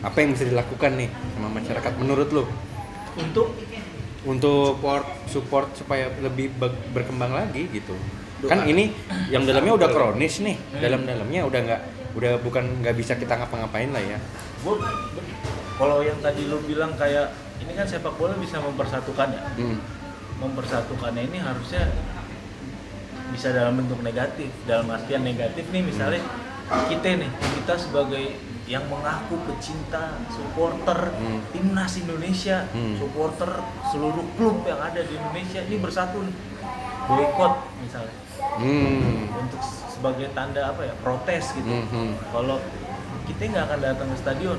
Apa yang bisa dilakukan nih sama masyarakat menurut lu untuk untuk support support supaya lebih berkembang lagi gitu? Doa. Kan ini yang dalamnya udah kronis nih, Hmm. dalam-dalamnya udah nggak udah bukan nggak bisa kita ngapa-ngapain lah ya. kalau yang tadi lu bilang kayak ini kan sepak bola bisa mempersatukan ya Hmm. mempersatukannya ini harusnya bisa dalam bentuk negatif dalam artian negatif nih misalnya kita nih kita sebagai yang mengaku pecinta supporter Hmm. timnas Indonesia Hmm. supporter seluruh klub yang ada di Indonesia ini bersatu nih boykot misalnya Hmm. untuk sebagai tanda apa ya protes gitu Hmm, hmm. kalau kita nggak akan datang ke stadion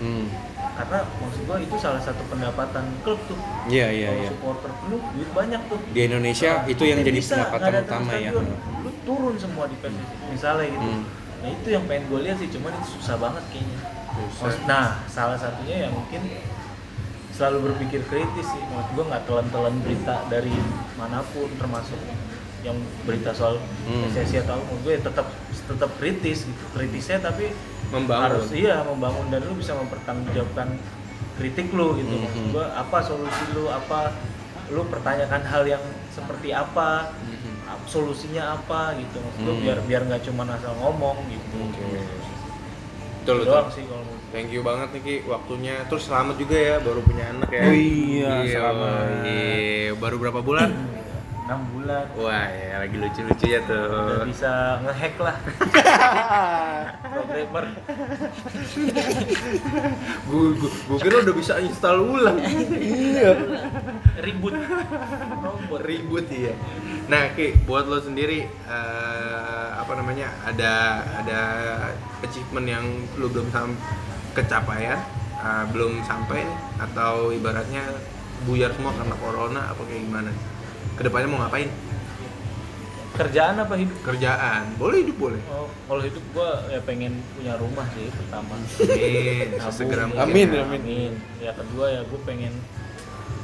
Hmm. Karena maksud gua itu salah satu pendapatan klub tuh Iya iya kalau iya. supporter klub duit banyak tuh Di Indonesia Nah, itu yang jadi bisa pendapatan utama ya. lu turun semua di PSSI misalnya gitu Hmm. nah itu yang pengen gue lihat sih cuman itu susah banget kayaknya Susah. Nah salah satunya yang mungkin selalu berpikir kritis sih maksud gue nggak telan-telan berita dari mana pun termasuk yang berita soal Hmm. PSSI atau gue ya tetap tetap kritis gitu kritisnya tapi Membangun. harus iya membangun dan lu bisa mempertanggungjawabkan kritik lu gitu Mhm. maksud gua apa solusi lu apa lu pertanyakan hal yang seperti apa Mhm. ap- solusinya apa gitu maksud gua Hmm. biar biar nggak cuma asal ngomong gitu Betul Itu betul. doang sih kalau Thank you banget nih Ki waktunya. Terus selamat juga ya baru punya anak ya. Oh iya, selamat. iya. Baru berapa bulan? enam bulan Wah ya lagi lucu-lucu ya udah tuh. bisa ngehack lah programmer Gue gue kira udah bisa install ulang. Iya. ribut robot ribut ya. Nah, Ki, buat lo sendiri eh, apa namanya? Ada ada achievement yang lo belum sam kecapaian, eh, belum sampai nih atau ibaratnya buyar semua karena corona apa kayak gimana? Ke depannya mau ngapain? kerjaan apa hidup Kerjaan. Boleh hidup boleh. oh, kalau hidup gua ya pengen punya rumah sih pertama Amin. Ya. mungkin. Amin, ya. amin. Amin. Ya kedua ya gue pengen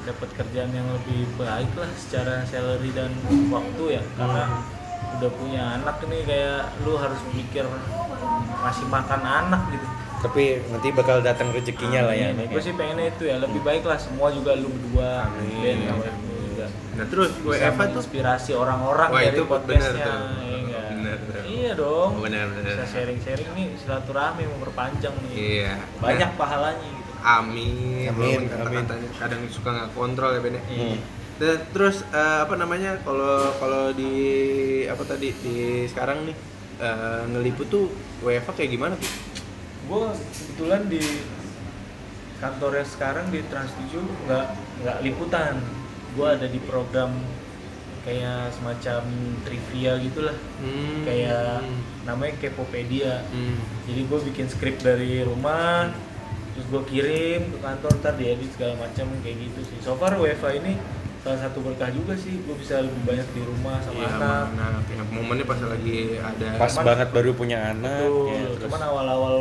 dapat kerjaan yang lebih baik lah secara salary dan waktu ya karena udah punya anak nih kayak lu harus mikir ngasih makan anak gitu. Tapi nanti bakal datang rezekinya lah ya. Gue sih pengennya itu ya lebih baik lah semua juga lu berdua Amin. Lu juga Nah, terus WFA tuh menginspirasi orang-orang Wah, dari itu bener podcastnya. tuh. ya nggak? Bener tuh. Iya dong. Bener, bener. Bisa sharing-sharing nih silaturahmi memperpanjang nih. Iya. Banyak Nah, pahalanya gitu. Amin. Amin, amin. kadang suka nggak kontrol ya Ben ya. Iya. Dan terus eh, apa namanya kalau kalau di apa tadi di sekarang nih eh, ngeliput tuh WFA kayak gimana tuh? gue kebetulan di kantornya sekarang di Trans 7 nggak nggak liputan gue ada di program kayak semacam trivia gitulah Hmm. kayak namanya Kepopedia Hmm. jadi gue bikin skrip dari rumah terus gue kirim ke kantor ntar diedit segala macam kayak gitu sih so far WFA ini salah satu berkah juga sih gue bisa lebih banyak di rumah sama Iya, anak anak. Ya, momennya pas lagi ada Pas Cuman- banget baru punya anak. Betul. ya, terus- Cuman awal-awal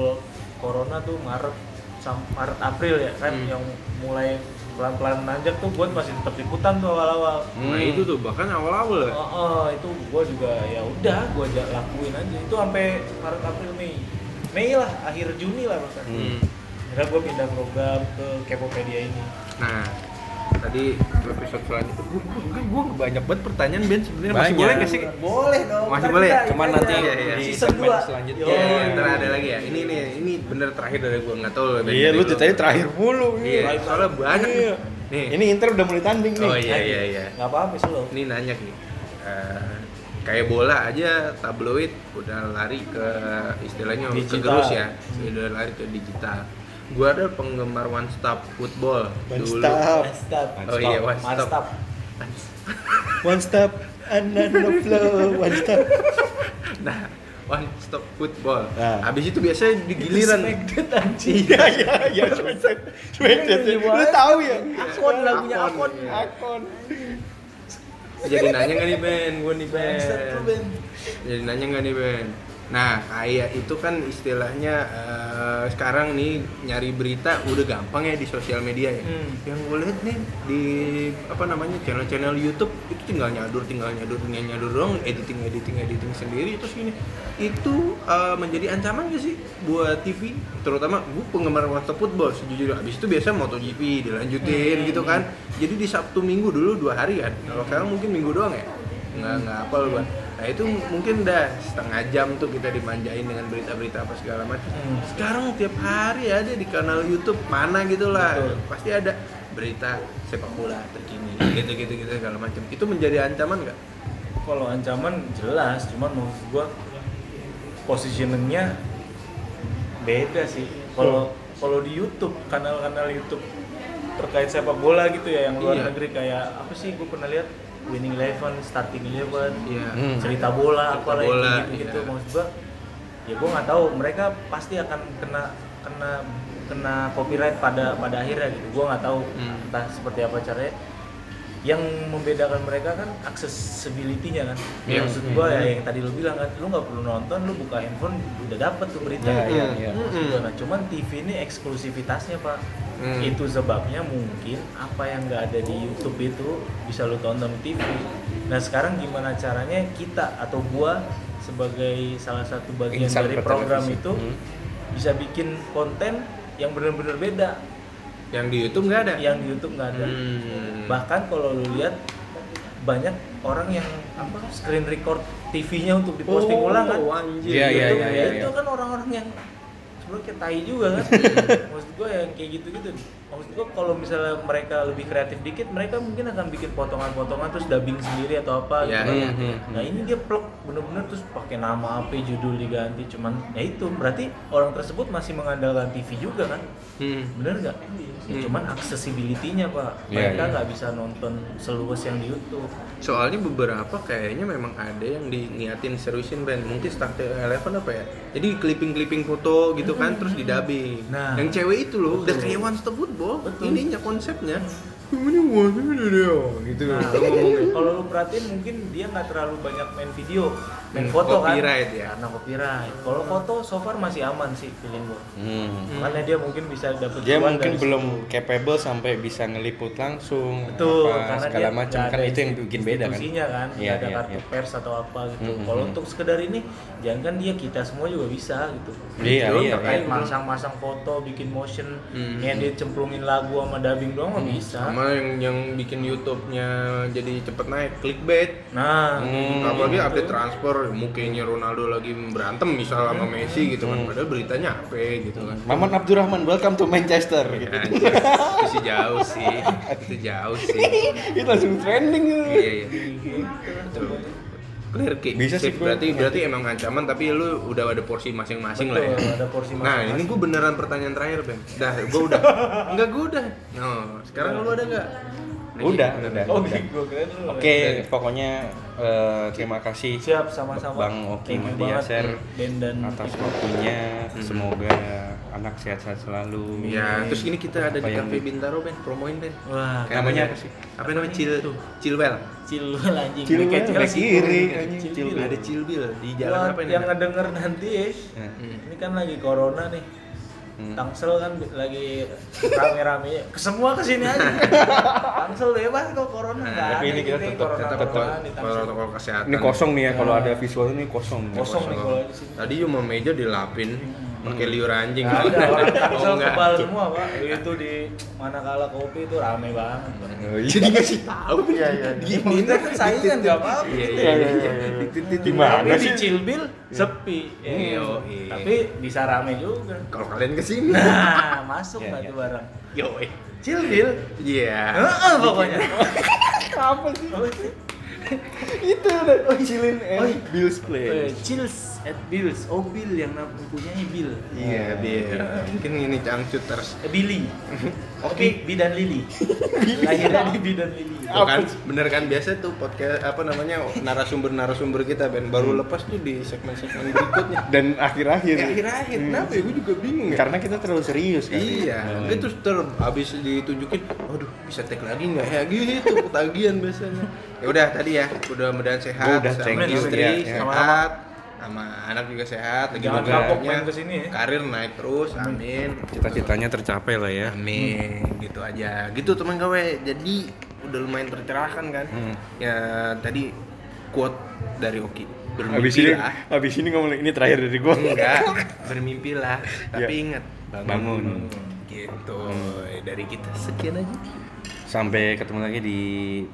corona tuh Maret sam- Maret April ya kan Hmm. yang mulai pelan-pelan nanjak tuh gue masih tetap ikutan tuh awal-awal. Nah itu tuh bahkan awal-awal ya. Oh, oh, itu gue juga ya udah gue aja lakuin aja. Itu sampai Maret April Mei. Mei lah akhir Juni lah bahkan Hmm. akhirnya gue pindah program ke Kepopedia ini. Nah, tadi episode selanjutnya gue gue gue banyak banget pertanyaan Ben sebenarnya masih boleh nggak sih? boleh dong Masih boleh ya? kita Cuman nanti iya, iya. di season segmen 2 selanjutnya. Yo, iya, ntar ada lagi ya. Ini nih, ini bener terakhir dari gue nggak tahu. Ben, Iya, lu lo. ceritanya terakhir mulu. Iya, soalnya banyak Iya. nih. Ini Inter udah mulai tanding nih. Oh iya iya iya. nggak apa-apa slow Ini nanya nih. eh, kayak bola aja tabloid udah lari ke istilahnya ke Digital. gerus ya. Udah lari ke digital. Gua ada penggemar one stop football One dulu. stop. Mantap. Oh iya, one stop. Mantap. One step and then the flow. One step. Nah, one stop football. Nah. Habis itu biasanya di giliran Expected anjing. Iya iya iya. Swedet. Lu tahu ya? Akon lagunya Akon, Akon. iya. Akon. Jadi nanya nggak nih Ben? Gue nih Ben. Ben. Jadi nanya nggak nih Ben? Nah kayak itu kan istilahnya eh, sekarang nih nyari berita udah gampang ya di sosial media ya. Hmm. Yang gue lihat nih di apa namanya channel-channel YouTube itu tinggal nyadur, tinggal nyadur, tinggal nyadur doang, editing, editing, editing sendiri terus gini. Itu eh, menjadi ancaman gak sih buat TV? Terutama gue penggemar World Football sejujurnya. Abis itu biasa MotoGP dilanjutin Hmm. gitu kan. Jadi di Sabtu Minggu dulu dua hari kan. Kalau sekarang mungkin minggu doang ya. Nggak nggak apal gua. Nah itu mungkin udah setengah jam tuh kita dimanjain dengan berita-berita apa segala macam. Hmm. Sekarang tiap hari ada di kanal YouTube mana gitu lah. Betul. Pasti ada berita sepak bola terkini gitu-gitu gitu segala macam. Itu menjadi ancaman nggak? Kalau ancaman jelas, cuman maksud gua positioningnya beda sih. Kalau kalau di YouTube kanal-kanal YouTube terkait sepak bola gitu ya yang luar Iya. negeri kayak apa sih gue pernah lihat Winning Eleven, Starting Eleven, Iya. Hmm. cerita bola apa lagi bola, gitu gitu iya. maksud gua ya gua nggak tahu mereka pasti akan kena kena kena copyright pada pada akhirnya gitu gua nggak tahu Hmm. entah seperti apa caranya yang membedakan mereka kan accessibility-nya kan Iya. maksud gua ya yang tadi lu bilang kan lu nggak perlu nonton lu buka handphone udah dapet tuh berita Iya, iya, Hmm. iya. Maksud gua, nah cuman TV ini eksklusivitasnya pak Hmm. itu sebabnya mungkin apa yang nggak ada di YouTube itu bisa lu tonton di TV nah sekarang gimana caranya kita atau gua sebagai salah satu bagian Insan dari program televisi. itu Hmm. bisa bikin konten yang benar-benar beda Yang di YouTube nggak ada. yang di YouTube nggak ada Hmm. bahkan kalau lu lihat banyak orang yang apa screen record TV-nya untuk diposting Oh, ulang kan anjir. Iya, iya, YouTube, iya, ya iya. itu kan orang-orang yang sebenarnya kayak tai juga kan maksud gua yang kayak gitu-gitu maksud gua kalau misalnya mereka lebih kreatif dikit mereka mungkin akan bikin potongan-potongan terus dubbing sendiri atau apa Iya, gitu kan iya, iya. nah ini dia plug bener-bener terus pakai nama apa judul diganti cuman ya itu berarti orang tersebut masih mengandalkan TV juga kan Hmm. bener nggak? Ya, Hmm. cuman accessibility-nya pak, Iya, mereka nggak bisa nonton seluas yang di YouTube. Soalnya beberapa kayaknya memang ada yang diniatin seriusin band Mungkin Start Eleven apa ya Jadi clipping-clipping foto gitu kan Terus didubbing Nah. Yang cewek itu loh Udah kayak One Betul. Ininya konsepnya Ini one gitu Nah, kalau lu perhatiin mungkin dia nggak terlalu banyak main video, main foto Copyright kan? ya. Karena copyright. Kalau foto so far masih aman sih feeling gua. Hmm. Makanya dia mungkin bisa dapet Dia mungkin dari belum situ. capable sampai bisa ngeliput langsung Betul, apa, karena segala dia macam kan itu yang bikin beda kan. kan, Iya, ada iya, kartu iya. pers atau apa gitu. Mm-mm. Kalau untuk sekedar ini, jangan kan dia kita semua juga bisa gitu. Iya, Lu iya, terkait iya. masang-masang foto, bikin motion, Hmm. yang dia cemplungin lagu sama dubbing doang mah bisa. Sama yang yang bikin YouTube-nya jadi cepet naik Clickbait Nah, Hmm. Apalagi gitu. update transfer Mukanya Ronaldo lagi berantem misal sama Messi gitu kan Hmm. Padahal beritanya apa gitu kan Maman Abdurrahman, welcome to Manchester Ya, gitu. anjir. itu jauh sih itu jauh sih itu langsung trending gitu. iya iya Betul. Clear Ki. Bisa sih, berarti berarti emang ancaman tapi lu udah ada porsi masing-masing lah ya. Ada porsi nah masing-masing. ini gue beneran pertanyaan terakhir Ben dah gue udah. Enggak gue udah. No sekarang lu ada nggak? Nah, Udah, udah. Oh, dulu. Oke, pokoknya eh, terima kasih Siap sama-sama. Bang Oki Madiaser dan atas waktunya. Semoga anak sehat-sehat selalu. ya terus ini kita ada Apa di yang- Cafe Bintaro Ben promoin Ben Wah, Namanya apa sih? apa namanya Cil Tuh. Cilwell Cilwil anjing. Cilwil, Kayak kiri, anjing. Ada Cilbil di jalan apa ini yang ngedenger nanti ya. Hmm. Ini kan lagi corona nih. Tangsel kan lagi rame-rame. Ke semua ke sini aja. Tangsel bebas kok corona. Nggak Tapi ini kita gitu, tetap- corona tetap corona di Tangsel. protokol kesehatan. Ini kosong nih ya, kalau Ya. ada visual ini kosong. kosong nih kalau di sini. Tadi cuma meja dilapin pakai liur anjing Nggak ada orang Tangsel oh, enggak. kebal semua pak itu di mana kala kopi itu rame banget Pak. Oh, iya. jadi ngasih tahu Iya, iya, iya. gini Kita kan saingan nggak iya gitu. iya iya, iya iya. Gimana Tapi di sih? Cilbil sepi. ya. Tapi bisa rame juga. kalau kalian ke sini Nah, masuk nggak iya. tuh barang. yo Cilbil. iya Heeh, pokoknya. Apa sih? Oh, itu. Itu udah oh, chillin Oh, and Bill's Eh, Place. Chills at Bills. Oh, Bill yang punyanya Bill. iya biar mungkin ini cangcut terus Eh, Billy. Oke, Bi dan Lily. Lahirnya di Bi dan Lily. Tuh kan bener kan biasa tuh podcast apa namanya narasumber-narasumber kita Ben baru lepas tuh di segmen-segmen berikutnya. Dan akhir-akhir. Ya, akhir-akhir kenapa ya gue juga bingung ya. Karena kita terlalu serius kan. Iya, Hmm. itu terus ter habis ditunjukin, waduh bisa tag lagi nggak ya gitu ketagihan biasanya. Ya udah tadi ya, udah mudahan sehat, Udah, sama thank you, istri ya. sehat, sama anak juga sehat, lagi Jangan kapok main ke sini ya. Karir naik terus, amin. Cita-citanya tercapai lah ya. Amin, gitu aja. Gitu teman gawe. Jadi udah lumayan tercerahkan kan. Hmm. Ya tadi quote dari Oki. Habis ini, habis ini ngomong ini terakhir dari gua. Enggak, bermimpilah. Tapi Ya. ingat Bangun. Gitu. Dari kita sekian aja. Sampai ketemu lagi di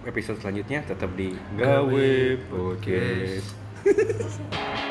episode selanjutnya tetap di Gawe Podcast.